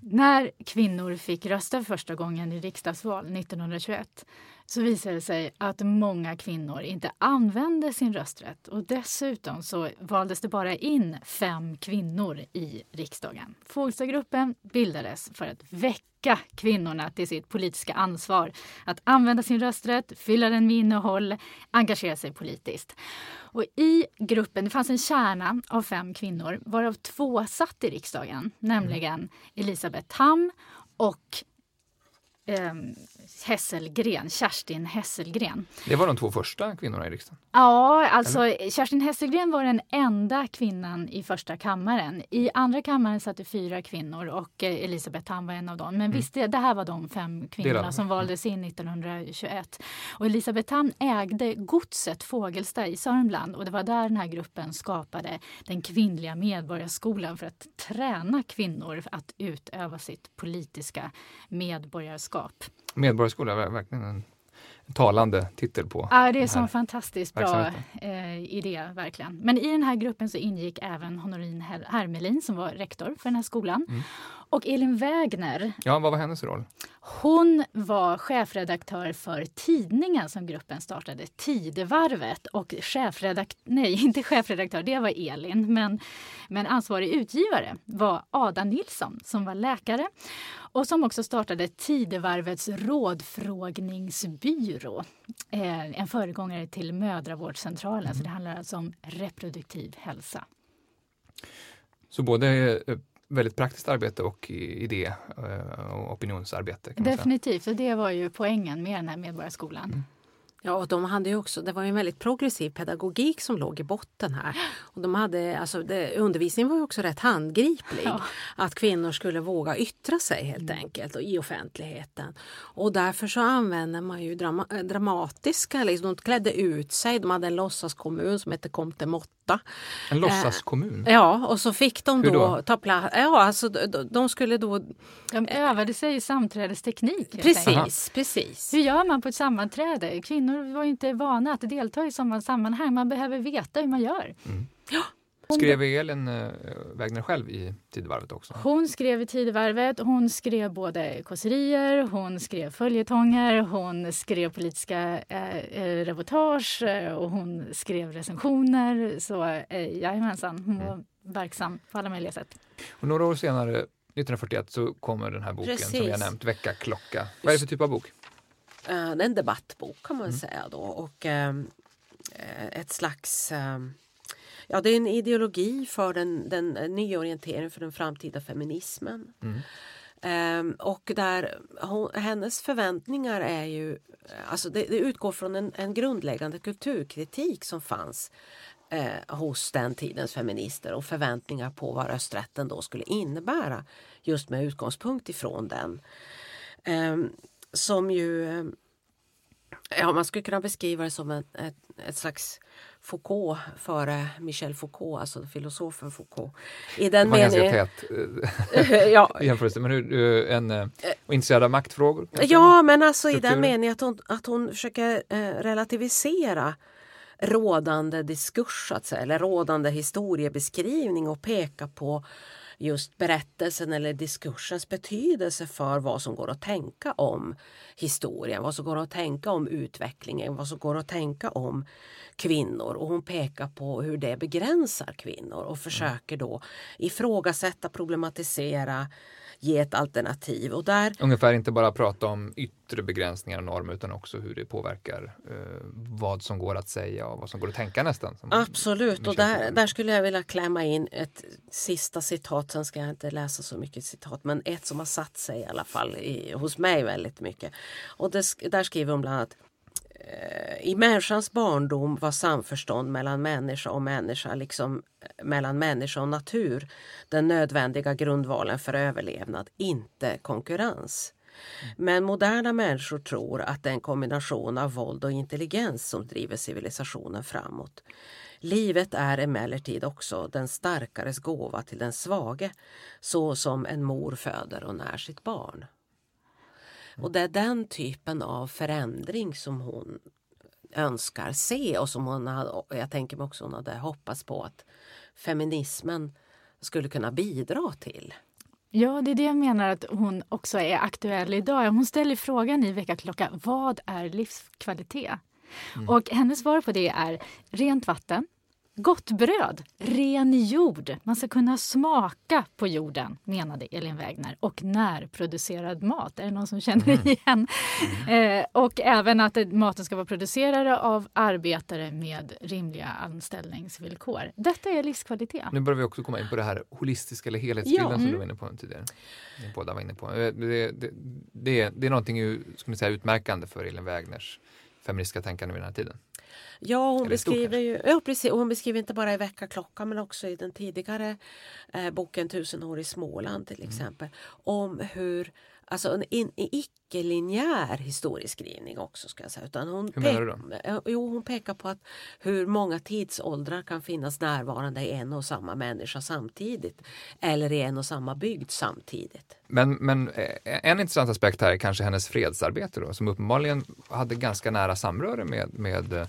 Speaker 3: När kvinnor fick rösta första gången i riksdagsval 1921 så visade det sig att många kvinnor inte använde sin rösträtt och dessutom så valdes det bara in fem kvinnor i riksdagen. Fågelstagruppen bildades för att väcka kvinnorna till sitt politiska ansvar att använda sin rösträtt, fylla den med innehåll, engagera sig politiskt. Och I gruppen det fanns en kärna av fem kvinnor varav två satt i riksdagen, nämligen Elisabeth Tamm och eh, Hesselgren, Kerstin Hesselgren.
Speaker 1: Det var de två första kvinnorna i riksdagen?
Speaker 3: Ja, alltså Eller? Kerstin Hesselgren var den enda kvinnan i första kammaren. I andra kammaren satt det fyra kvinnor och eh, Elisabeth Tamm var en av dem. Men mm. visst, det, det här var de fem kvinnorna som valdes in 1921. Och Elisabeth Tamm ägde godset Fågelsta i Sörmland och det var där den här gruppen skapade den kvinnliga medborgarskolan för att träna kvinnor att utöva sitt politiska medborgarskap.
Speaker 1: Medborgarskola, verkligen en talande titel på.
Speaker 3: Ja, det är en fantastiskt bra eh, idé, verkligen. Men i den här gruppen så ingick även Honorin Hermelin som var rektor för den här skolan. Mm. Och Elin Wägner.
Speaker 1: Ja, vad var hennes roll?
Speaker 3: Hon var chefredaktör för tidningen som gruppen startade, Tidevarvet. Och chefredaktör, nej inte chefredaktör, det var Elin. Men, men ansvarig utgivare var Ada Nilsson som var läkare och som också startade Tidevarvets rådfrågningsbyrå. Eh, en föregångare till mödravårdscentralen, mm. så det handlar alltså om reproduktiv hälsa.
Speaker 1: Så både eh, väldigt praktiskt arbete och idé eh, och opinionsarbete.
Speaker 3: Definitivt, och det var ju poängen med den här Medborgarskolan. Mm.
Speaker 2: Ja, och de hade ju också, det var ju en väldigt progressiv pedagogik som låg i botten här. Och de hade, alltså det, undervisningen var ju också rätt handgriplig. Ja. Att kvinnor skulle våga yttra sig helt mm. enkelt och i offentligheten. Och därför så använde man ju drama, dramatiska, liksom, de klädde ut sig. De hade en låtsaskommun som hette Comte Motta.
Speaker 1: En låtsaskommun?
Speaker 2: Eh, ja, och så fick de då, då? ta plats. Ja, alltså de, de, skulle då...
Speaker 3: De övade sig i samträdesteknik.
Speaker 2: Precis, precis.
Speaker 3: Hur gör man på ett sammanträde? Kvinnor kvinnor var inte vana att delta i sådana sammanhang. Man behöver veta hur man gör. Mm.
Speaker 1: Ja. Skrev Elin äh, Wägner själv i Tidevarvet också?
Speaker 3: Hon skrev i Tidevarvet. Hon skrev både kåserier, hon skrev följetonger, hon skrev politiska äh, reportage och hon skrev recensioner. Så äh, jajamensan, hon var mm. verksam på alla möjliga sätt.
Speaker 1: Och några år senare 1941 så kommer den här boken Precis. som vi har nämnt, Väckarklocka. Vad är det för typ av bok?
Speaker 2: Det är en debattbok kan man mm. säga då och eh, ett slags ehm, Ja, det är en ideologi för den, den eh, nyorienteringen för den framtida feminismen. Mm. Um, och där hon, hennes förväntningar är ju, alltså det, det utgår från en, en, grundläggande kulturkritik som fanns eh, hos den tidens feminister och förväntningar på vad rösträtten då skulle innebära just med utgångspunkt ifrån den. Um, som ju... Eh, ja, man skulle kunna beskriva det som ett, ett, ett slags Foucault före Michel Foucault, alltså filosofen Foucault.
Speaker 1: I den meningen... ganska tät eh, ja. jämförelse, men hur, en eh, intresserad av maktfrågor?
Speaker 2: Kanske? Ja, men alltså Strukturer. i den meningen att hon, att hon försöker eh, relativisera rådande diskurs, att säga, eller rådande historiebeskrivning och peka på just berättelsen eller diskursens betydelse för vad som går att tänka om historien, vad som går att tänka om utvecklingen, vad som går att tänka om kvinnor. Och hon pekar på hur det begränsar kvinnor och försöker då ifrågasätta, problematisera ge ett alternativ. Och där,
Speaker 1: Ungefär inte bara prata om yttre begränsningar och normer utan också hur det påverkar eh, vad som går att säga och vad som går att tänka nästan.
Speaker 2: Absolut, och där, där, skulle jag vilja klämma in ett sista citat, sen ska jag inte läsa så mycket citat, men ett som har satt sig i alla fall i, hos mig väldigt mycket. Och det, där skriver hon bland annat i människans barndom var samförstånd mellan människa och människa, liksom eh, mellan människa och natur, den nödvändiga grundvalen för överlevnad, inte konkurrens. Men moderna människor tror att det är en kombination av våld och intelligens som driver civilisationen framåt. Livet är emellertid också den starkares gåva till den svage, så som en mor föder och när sitt barn. Och det är den typen av förändring som hon önskar se och som hon hade, jag tänker mig också hon hade hoppats på att feminismen skulle kunna bidra till.
Speaker 3: Ja, det är det jag menar att hon också är aktuell idag. Hon ställer frågan i Väckarklocka, vad är livskvalitet? Mm. Och hennes svar på det är rent vatten, Gott bröd, ren jord. Man ska kunna smaka på jorden, menade Elin Wägner. Och närproducerad mat. Är det någon som känner mm. igen? Mm. Eh, och även att maten ska vara producerad av arbetare med rimliga anställningsvillkor. Detta är livskvalitet.
Speaker 1: Nu börjar vi också komma in på det här holistiska eller helhetsbilden ja. som mm. du var inne på tidigare. Båda var inne på. Det, det, det, det är någonting ska säga, utmärkande för Elin Wägners feministiska tänkande vid den här tiden.
Speaker 2: Ja, hon beskriver, ju, ja precis, hon beskriver inte bara i Väckarklockan men också i den tidigare eh, boken Tusen år i Småland till mm. exempel mm. om hur Alltså en, en icke-linjär historieskrivning också. Ska jag säga. Utan hon
Speaker 1: hur menar du då?
Speaker 2: Jo, hon pekar på att hur många tidsåldrar kan finnas närvarande i en och samma människa samtidigt. Eller i en och samma bygd samtidigt.
Speaker 1: Men, men eh, en intressant aspekt här är kanske hennes fredsarbete då, som uppenbarligen hade ganska nära samröre med, med eh,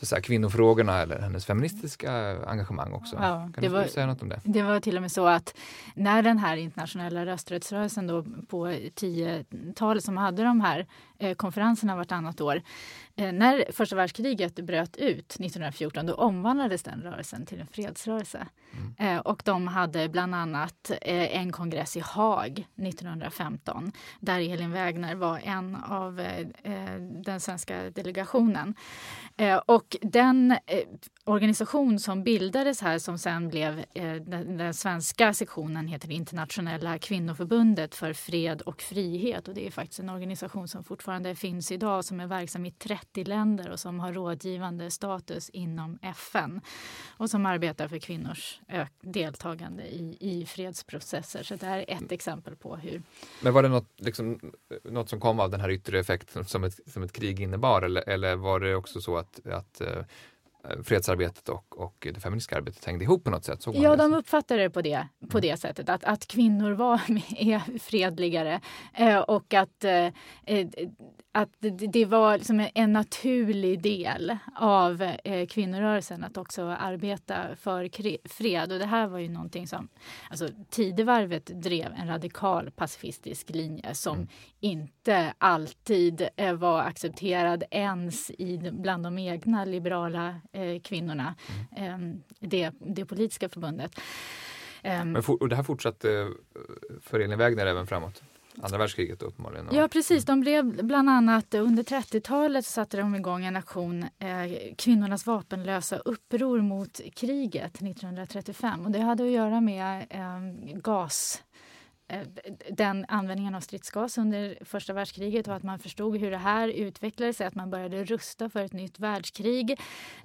Speaker 1: så säga, kvinnofrågorna eller hennes feministiska engagemang också. Ja, kan du var, säga något om det?
Speaker 3: Det var till och med så att när den här internationella rösträttsrörelsen då på 10-talet som hade de här konferenserna vartannat år. Eh, när första världskriget bröt ut 1914 då omvandlades den rörelsen till en fredsrörelse. Mm. Eh, och de hade bland annat eh, en kongress i Haag 1915 där Elin Wägner var en av eh, eh, den svenska delegationen. och den organisation som bildades här som sen blev den svenska sektionen heter Internationella kvinnoförbundet för fred och frihet och det är faktiskt en organisation som fortfarande fortfarande finns idag som är verksam i 30 länder och som har rådgivande status inom FN och som arbetar för kvinnors deltagande i, i fredsprocesser. Så det här är ett exempel på hur...
Speaker 1: Men var det något, liksom, något som kom av den här yttre effekten som ett, som ett krig innebar eller, eller var det också så att, att uh, fredsarbetet och, och det feministiska arbetet hängde ihop på något sätt?
Speaker 3: ja, de uppfattade det på det, på mm. det sättet. Att, att kvinnor var är fredligare eh, och att eh, eh att det var liksom en naturlig del av eh, kvinnorörelsen att också arbeta för fred. Och det här var ju någonting som... Alltså, Tidevarvet drev en radikal pacifistisk linje som mm. inte alltid eh, var accepterad ens i, bland de egna liberala eh, kvinnorna, mm. eh, det, det politiska förbundet.
Speaker 1: Men for, och det här fortsatte för Elin Wägner även framåt? Andra världskriget uppenbarligen.
Speaker 3: Ja precis, de blev bland annat under 30-talet satte de igång en aktion, eh, kvinnornas vapenlösa uppror mot kriget 1935 och det hade att göra med eh, gas eh, den användningen av stridsgas under första världskriget och att man förstod hur det här utvecklade sig, att man började rusta för ett nytt världskrig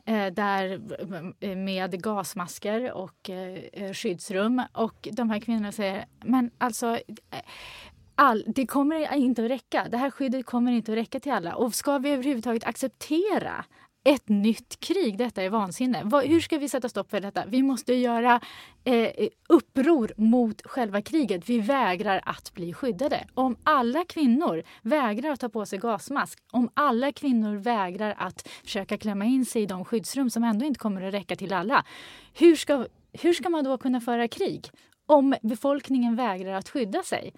Speaker 3: eh, där, eh, med gasmasker och eh, eh, skyddsrum. Och de här kvinnorna säger, men alltså eh, all, det kommer inte att räcka. Det här skyddet kommer inte att räcka till alla. Och ska vi överhuvudtaget acceptera ett nytt krig. Detta är vansinne. hur ska vi sätta stopp för detta? Vi måste göra eh, uppror mot själva kriget. Vi vägrar att bli skyddade. Om alla kvinnor vägrar att ta på sig gasmask, om alla kvinnor vägrar att försöka klämma in sig i de skyddsrum som ändå inte kommer att räcka till alla. Hur ska, hur ska man då kunna föra krig? om befolkningen vägrar att skydda sig.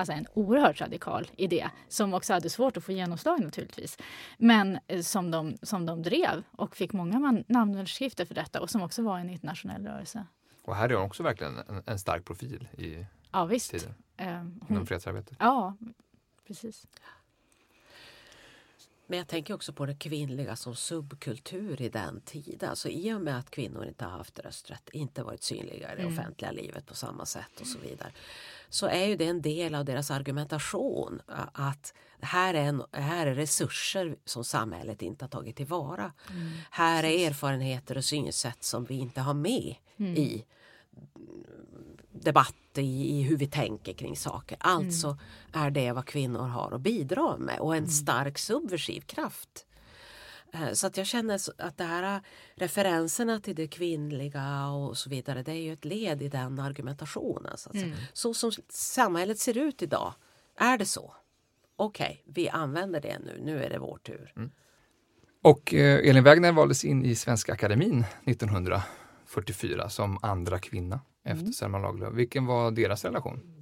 Speaker 3: Alltså en oerhört radikal idé som också hade svårt att få genomslag naturligtvis. Men eh, som de, som de drev och fick många namnunderskrifter för detta och som också var en internationell rörelse.
Speaker 1: Och här är hon också verkligen en, en stark profil i
Speaker 3: ja, visst.
Speaker 1: tiden. Eh, hon, inom fredsarbetet.
Speaker 3: Ja, precis.
Speaker 2: Men jag tänker också på det kvinnliga som subkultur i den tiden. Alltså I och med att kvinnor inte har haft rösträtt, inte varit synliga i det mm. offentliga livet på samma sätt och så vidare. Så är ju det en del av deras argumentation att här är, en, här är resurser som samhället inte har tagit tillvara. Mm. Här är erfarenheter och synsätt som vi inte har med mm. i debatt i, i hur vi tänker kring saker. Alltså mm. är det vad kvinnor har att bidra med och en mm. stark subversiv kraft. Eh, så att jag känner att det här referenserna till det kvinnliga och så vidare det är ju ett led i den argumentationen. Så, mm. så som samhället ser ut idag, är det så? Okej, okay, vi använder det nu, nu är det vår tur. Mm.
Speaker 1: Och eh, Elin Wägner valdes in i Svenska Akademin 1944 som andra kvinna efter mm. Selma Lagerlöf. Vilken var deras relation?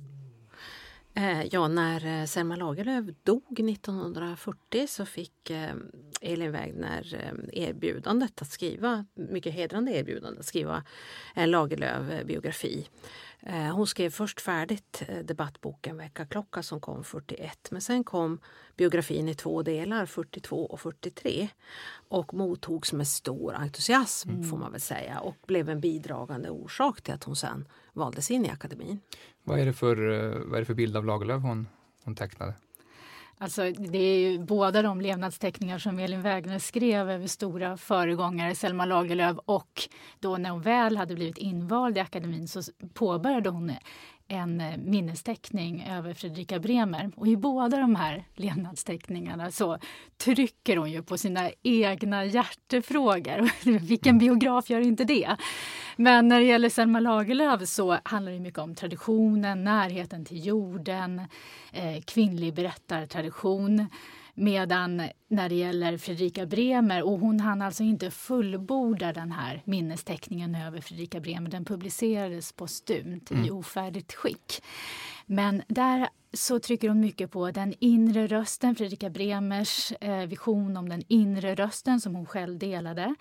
Speaker 2: Eh, ja, när eh, Selma Lagerlöf dog 1940 så fick eh, Elin Wägner erbjudandet att skriva, mycket hedrande erbjudande, att skriva en Lagerlöf-biografi. Hon skrev först färdigt debattboken Väckarklocka som kom 41 men sen kom biografin i två delar, 42 och 43 och mottogs med stor entusiasm mm. får man väl säga och blev en bidragande orsak till att hon sen valdes in i akademin.
Speaker 1: Vad är det för, eh, vad är det för bild av Lagerlöf hon, hon tecknade?
Speaker 3: Alltså, det är ju båda de levnadsteckningar som Elin Wägner skrev över stora föregångare, Selma Lagerlöf och då när hon väl hade blivit invald i akademin så påbörjade hon en eh, minnesteckning över Fredrika Bremer. Och i båda de här levnadsteckningarna så trycker hon ju på sina egna hjärtefrågor. Vilken biograf gör inte det? Men när det gäller Selma Lagerlöf så handlar det mycket om traditionen, närheten till jorden, eh, kvinnlig berättartradition. Medan när det gäller Fredrika Bremer, och hon hann alltså inte fullborda den här minnesteckningen över Fredrika Bremer, den publicerades postumt mm. i ofärdigt skick. Men där så trycker hon mycket på den inre rösten, Fredrika Bremers eh, vision om den inre rösten som hon själv delade.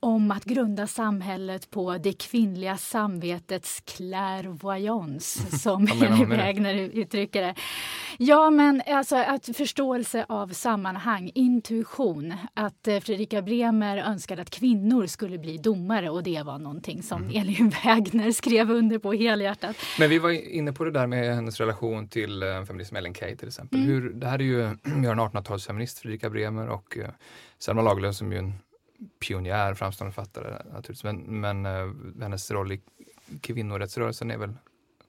Speaker 3: Om att grunda samhället på det kvinnliga samvetets clairvoyance, som Henry Wägner uttrycker det. Ja, men alltså att förståelse av sammanhang, intuition. Att eh, Fredrika Bremer önskade att kvinnor skulle bli domare och det var någonting som mm. Elin Wägner skrev under på helhjärtat.
Speaker 1: Men vi var inne på det där med hennes relation till eller en feminist som Ellen Key till exempel.
Speaker 3: Mm.
Speaker 1: Hur, det här är ju, vi har en 1800-talsfeminist, Fredrika Bremer och uh, Selma Lagerlöf som ju en pionjär, framstående författare naturligtvis. Men, men uh, hennes roll i kvinnorättsrörelsen är väl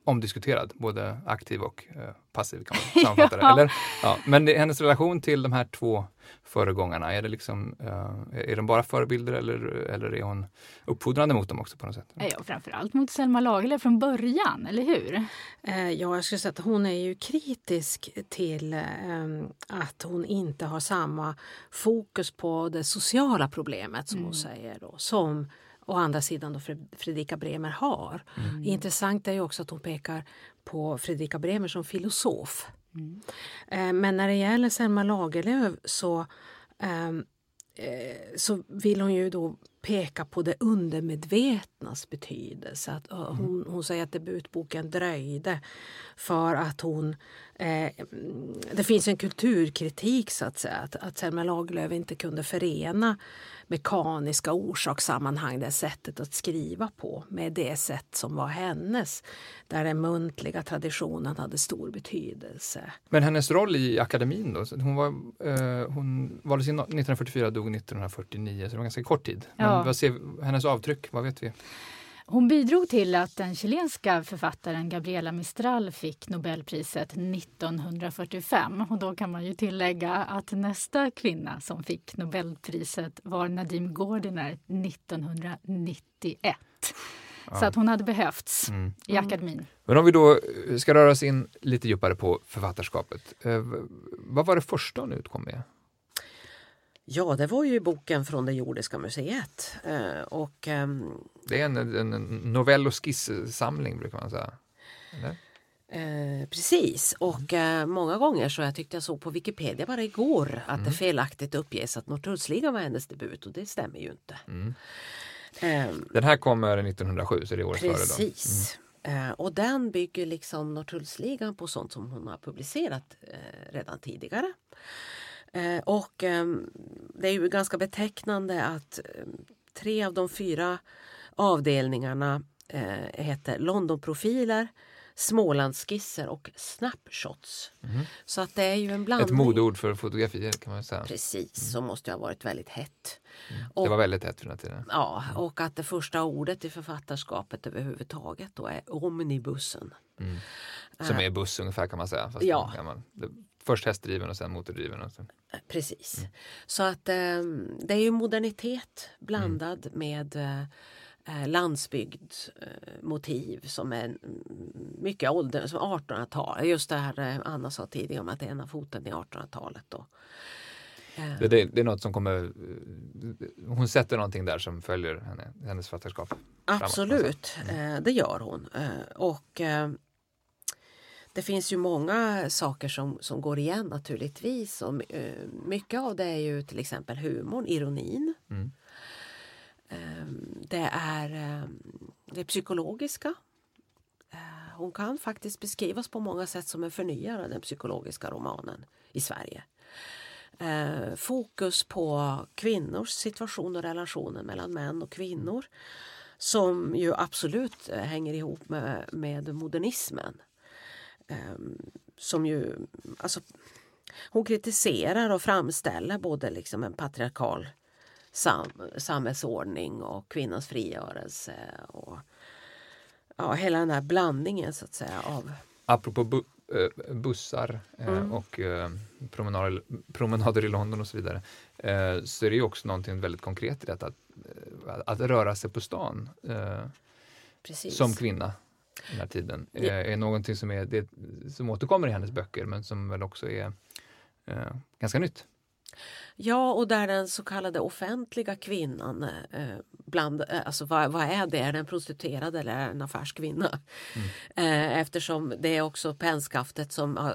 Speaker 1: omdiskuterad, både aktiv och uh, passiv kan man sammanfatta det.
Speaker 3: Ja.
Speaker 1: Eller, ja, men det, hennes relation till de här två föregångarna, är, det liksom, uh, är de bara förebilder eller, eller är hon uppfordrande mot dem också på något sätt?
Speaker 3: Ja, framförallt mot Selma Lagerlöf från början, eller hur?
Speaker 2: Eh, Ja, jag skulle säga att hon är ju kritisk till eh, att hon inte har samma fokus på det sociala problemet som hon säger då, som å andra sidan då Fred- Fredrika Bremer har. Intressant är ju också att hon pekar på Fredrika Bremer som filosof. Eh, Men när det gäller Selma Lagerlöf så, ehm, eh, så vill hon ju då peka på det undermedvetnas betydelse. Att, eh, hon, hon säger att debutboken dröjde för att hon... Eh, mm, det finns en kulturkritik så att säga. Att, att Selma Lagerlöf inte kunde förena mekaniska orsakssammanhang, det sättet att skriva på med det sätt som var hennes. Där den muntliga traditionen hade stor betydelse.
Speaker 1: Men hennes roll i akademin då? Hon, var, eh, hon valdes in 1944 och dog 1949, så det var ganska kort tid. Men
Speaker 3: Ja.
Speaker 1: vad ser, hennes avtryck, vad vet vi?
Speaker 3: Hon bidrog till att den chilenska författaren Gabriela Mistral fick Nobelpriset 1945. Och då kan man ju tillägga att nästa kvinna som fick Nobelpriset var Nadim Gordiner 1991. Så att hon hade behövts
Speaker 1: Mm.
Speaker 3: i akademin.
Speaker 1: Men om vi då ska röra oss in lite djupare på författarskapet. Eh, vad var det första hon utkom med?
Speaker 2: Ja, det var ju boken från det jordiska museet. Eh, och ehm,
Speaker 1: Det är en, en, novell och skisssamling brukar man säga. Eller?
Speaker 2: Eh, precis, och eh, många gånger så jag tyckte jag såg på Wikipedia bara igår att det felaktigt uppges att Norrtullsligan var hennes debut och det stämmer ju inte.
Speaker 1: Mm.
Speaker 2: Eh,
Speaker 1: Den här kommer 1907, så det är året före.
Speaker 2: Precis. Eh, och den bygger liksom Norrtullsligan på sånt som hon har publicerat redan tidigare. Eh, och ehm, det är ju ganska betecknande att ehm, tre av de fyra avdelningarna eh, heter Londonprofiler, Smålandsskisser och Snapshots. Så att det är ju en
Speaker 1: Mm. Ett
Speaker 2: blandning.
Speaker 1: modeord för fotografier kan man säga.
Speaker 2: Precis, som måste ju ha varit väldigt hett.
Speaker 1: Det var väldigt hett för den tiden.
Speaker 2: Ja, och att det första ordet i författarskapet överhuvudtaget då är omnibussen.
Speaker 1: Som är buss ungefär kan man säga. Fast
Speaker 2: Ja.
Speaker 1: man, det, först hästdriven och sen motordriven. Och så.
Speaker 2: Precis. Så att eh, det är ju modernitet blandad med eh, eh, landsbygdsmotiv som är mm, mycket ålder, som 1800-tal. Just det här eh, Anna sa tidigare om att det är ena foten i 1800-talet. Då. Eh,
Speaker 1: Det, det, det är något som kommer... eh, Hon sätter någonting där som följer henne, hennes författarskap. framåt.
Speaker 2: Absolut, eh, det gör hon. Eh, och eh, det finns ju många saker som, som går igen naturligtvis. Och, eh, mycket av det är ju till exempel humorn, ironin.
Speaker 1: Mm.
Speaker 2: Eh, det är eh, det psykologiska. Eh, hon kan faktiskt beskrivas på många sätt som en förnyare av den psykologiska romanen i Sverige. Eh, fokus på kvinnors situation och relationen mellan män och kvinnor som ju absolut hänger ihop med, med modernismen. Ehm, som ju, alltså, hon kritiserar och framställer både liksom en patriarkal sam, samhällsordning och kvinnans frigörelse och ja, hela den här blandningen så att säga av
Speaker 1: Apropå bu, eh, bussar eh,
Speaker 2: Mm.
Speaker 1: och eh, promenader, promenader i London och så vidare. Så är det ju också någonting väldigt konkret i detta. Att, eh, att röra sig på stan
Speaker 2: precis.
Speaker 1: som kvinna den här tiden.
Speaker 2: Ja.
Speaker 1: Eh, är någonting som, är, det, som återkommer i hennes böcker men som väl också är eh, ganska nytt.
Speaker 2: Ja, och där den så kallade offentliga kvinnan, eh, bland, eh, alltså vad, vad är det? Är det en prostituerad eller är en affärskvinna? Eh, eftersom det är också pennskaftet som eh,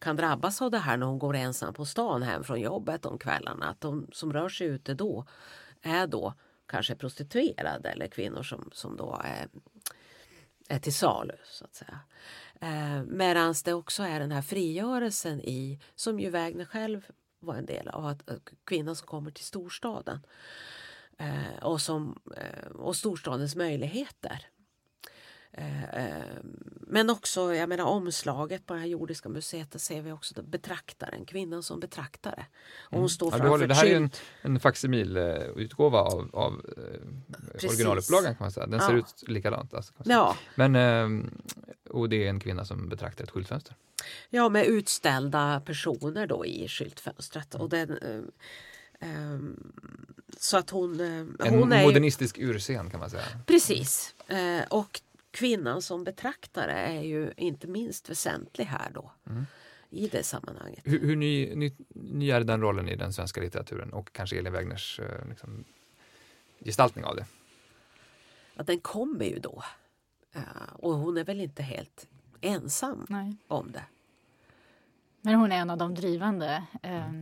Speaker 2: kan drabbas av det här när hon går ensam på stan hem från jobbet om kvällarna. Att de som rör sig ute då är då kanske prostituerade eller kvinnor som, som då är, är till salu så att säga. Eh, Medan det också är den här frigörelsen i, som ju Wägner själv var en del av, att, att kvinnan som kommer till storstaden eh, och, som, eh, och storstadens möjligheter. Eh, eh, men också, jag menar omslaget på det här jordiska museet, där ser vi också betraktaren, kvinnan som betraktare. Och hon
Speaker 1: Mm.
Speaker 2: står
Speaker 1: Ja,
Speaker 2: framför
Speaker 1: håller, det här är en, en facsimilutgåva av, av eh,
Speaker 2: Precis.
Speaker 1: originalupplagan kan man säga. Den ser
Speaker 2: Ja.
Speaker 1: ut likadant. Alltså.
Speaker 2: Ja,
Speaker 1: Men, och det är en kvinna som betraktar ett skyltfönster.
Speaker 2: ja, med utställda personer då i skyltfönstret.
Speaker 1: Mm.
Speaker 2: Och den, ehm, så att hon,
Speaker 1: En
Speaker 2: hon är ju-
Speaker 1: modernistisk urscen kan man säga.
Speaker 2: Precis. Eh, och kvinnan som betraktare är ju inte minst väsentlig här då.
Speaker 1: Mm.
Speaker 2: I det sammanhanget.
Speaker 1: Hur, hur ny, ny, ny är den rollen i den svenska litteraturen och kanske Elin Wägners eh, liksom, gestaltning av det?
Speaker 2: Att den kommer ju då. Eh, och hon är väl inte helt ensam
Speaker 3: Nej.
Speaker 2: om det.
Speaker 3: Men hon är en av de drivande, eh,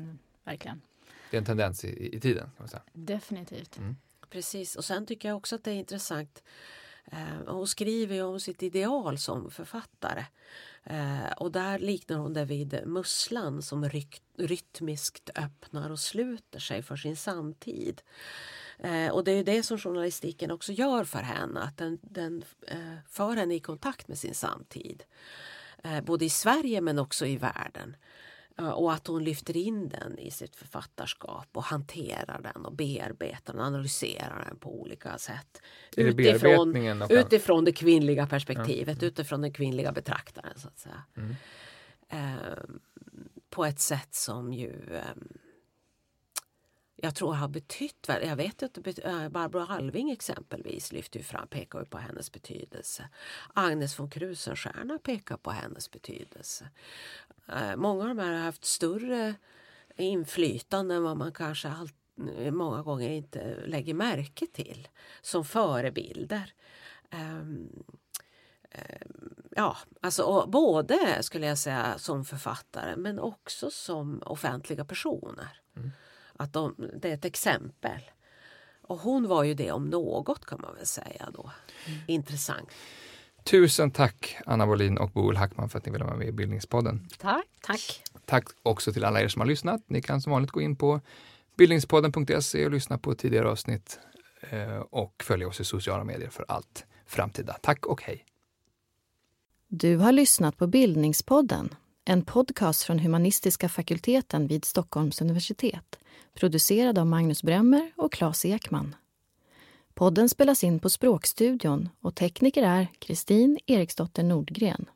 Speaker 3: verkligen.
Speaker 1: Det är en tendens i, i tiden. kan man säga.
Speaker 3: Definitivt.
Speaker 2: Precis. Och sen tycker jag också att det är intressant. Eh, hon skriver ju om sitt ideal som författare. Eh, och där liknar hon det vid musslan som rytmiskt öppnar och sluter sig för sin samtid. Eh, och det är ju det som journalistiken också gör för henne, att den, den för henne i kontakt med sin samtid. Både i Sverige men också i världen. Eh, Och att hon lyfter in den i sitt författarskap och hanterar den och bearbetar den, analyserar den på olika sätt. Utifrån, utifrån det kvinnliga perspektivet, utifrån den kvinnliga betraktaren så att säga.
Speaker 1: Mm.
Speaker 2: Ehm, på ett sätt som ju ehm, jag tror har betytt, väldigt jag vet att eh, Barbro Alving exempelvis lyfter ju fram, pekar ju på hennes betydelse. Agnes von Krusenstjerna pekar på hennes betydelse. Eh, många av de här har haft större inflytande än vad man kanske alltid många gånger inte lägger märke till som förebilder. Um, um, ja, alltså både skulle jag säga som författare men också som offentliga personer. Mm. Att de, det är ett exempel. Och hon var ju det om något kan man väl säga då. Intressant.
Speaker 1: Tusen tack Anna Wåhlin och Boel Hackman för att ni ville vara med i Bildningspodden.
Speaker 3: Tack.
Speaker 2: Tack.
Speaker 1: Tack också till alla er som har lyssnat. Ni kan som vanligt gå in på bildningspodden.se och lyssna på tidigare avsnitt eh, och följa oss i sociala medier för allt framtida. Tack och hej!
Speaker 4: Du har lyssnat på Bildningspodden, en podcast från humanistiska fakulteten vid Stockholms universitet, producerad av Magnus Bremmer och Claes Ekman. Podden spelas in på Språkstudion och tekniker är Kristin Eriksdotter Nordgren.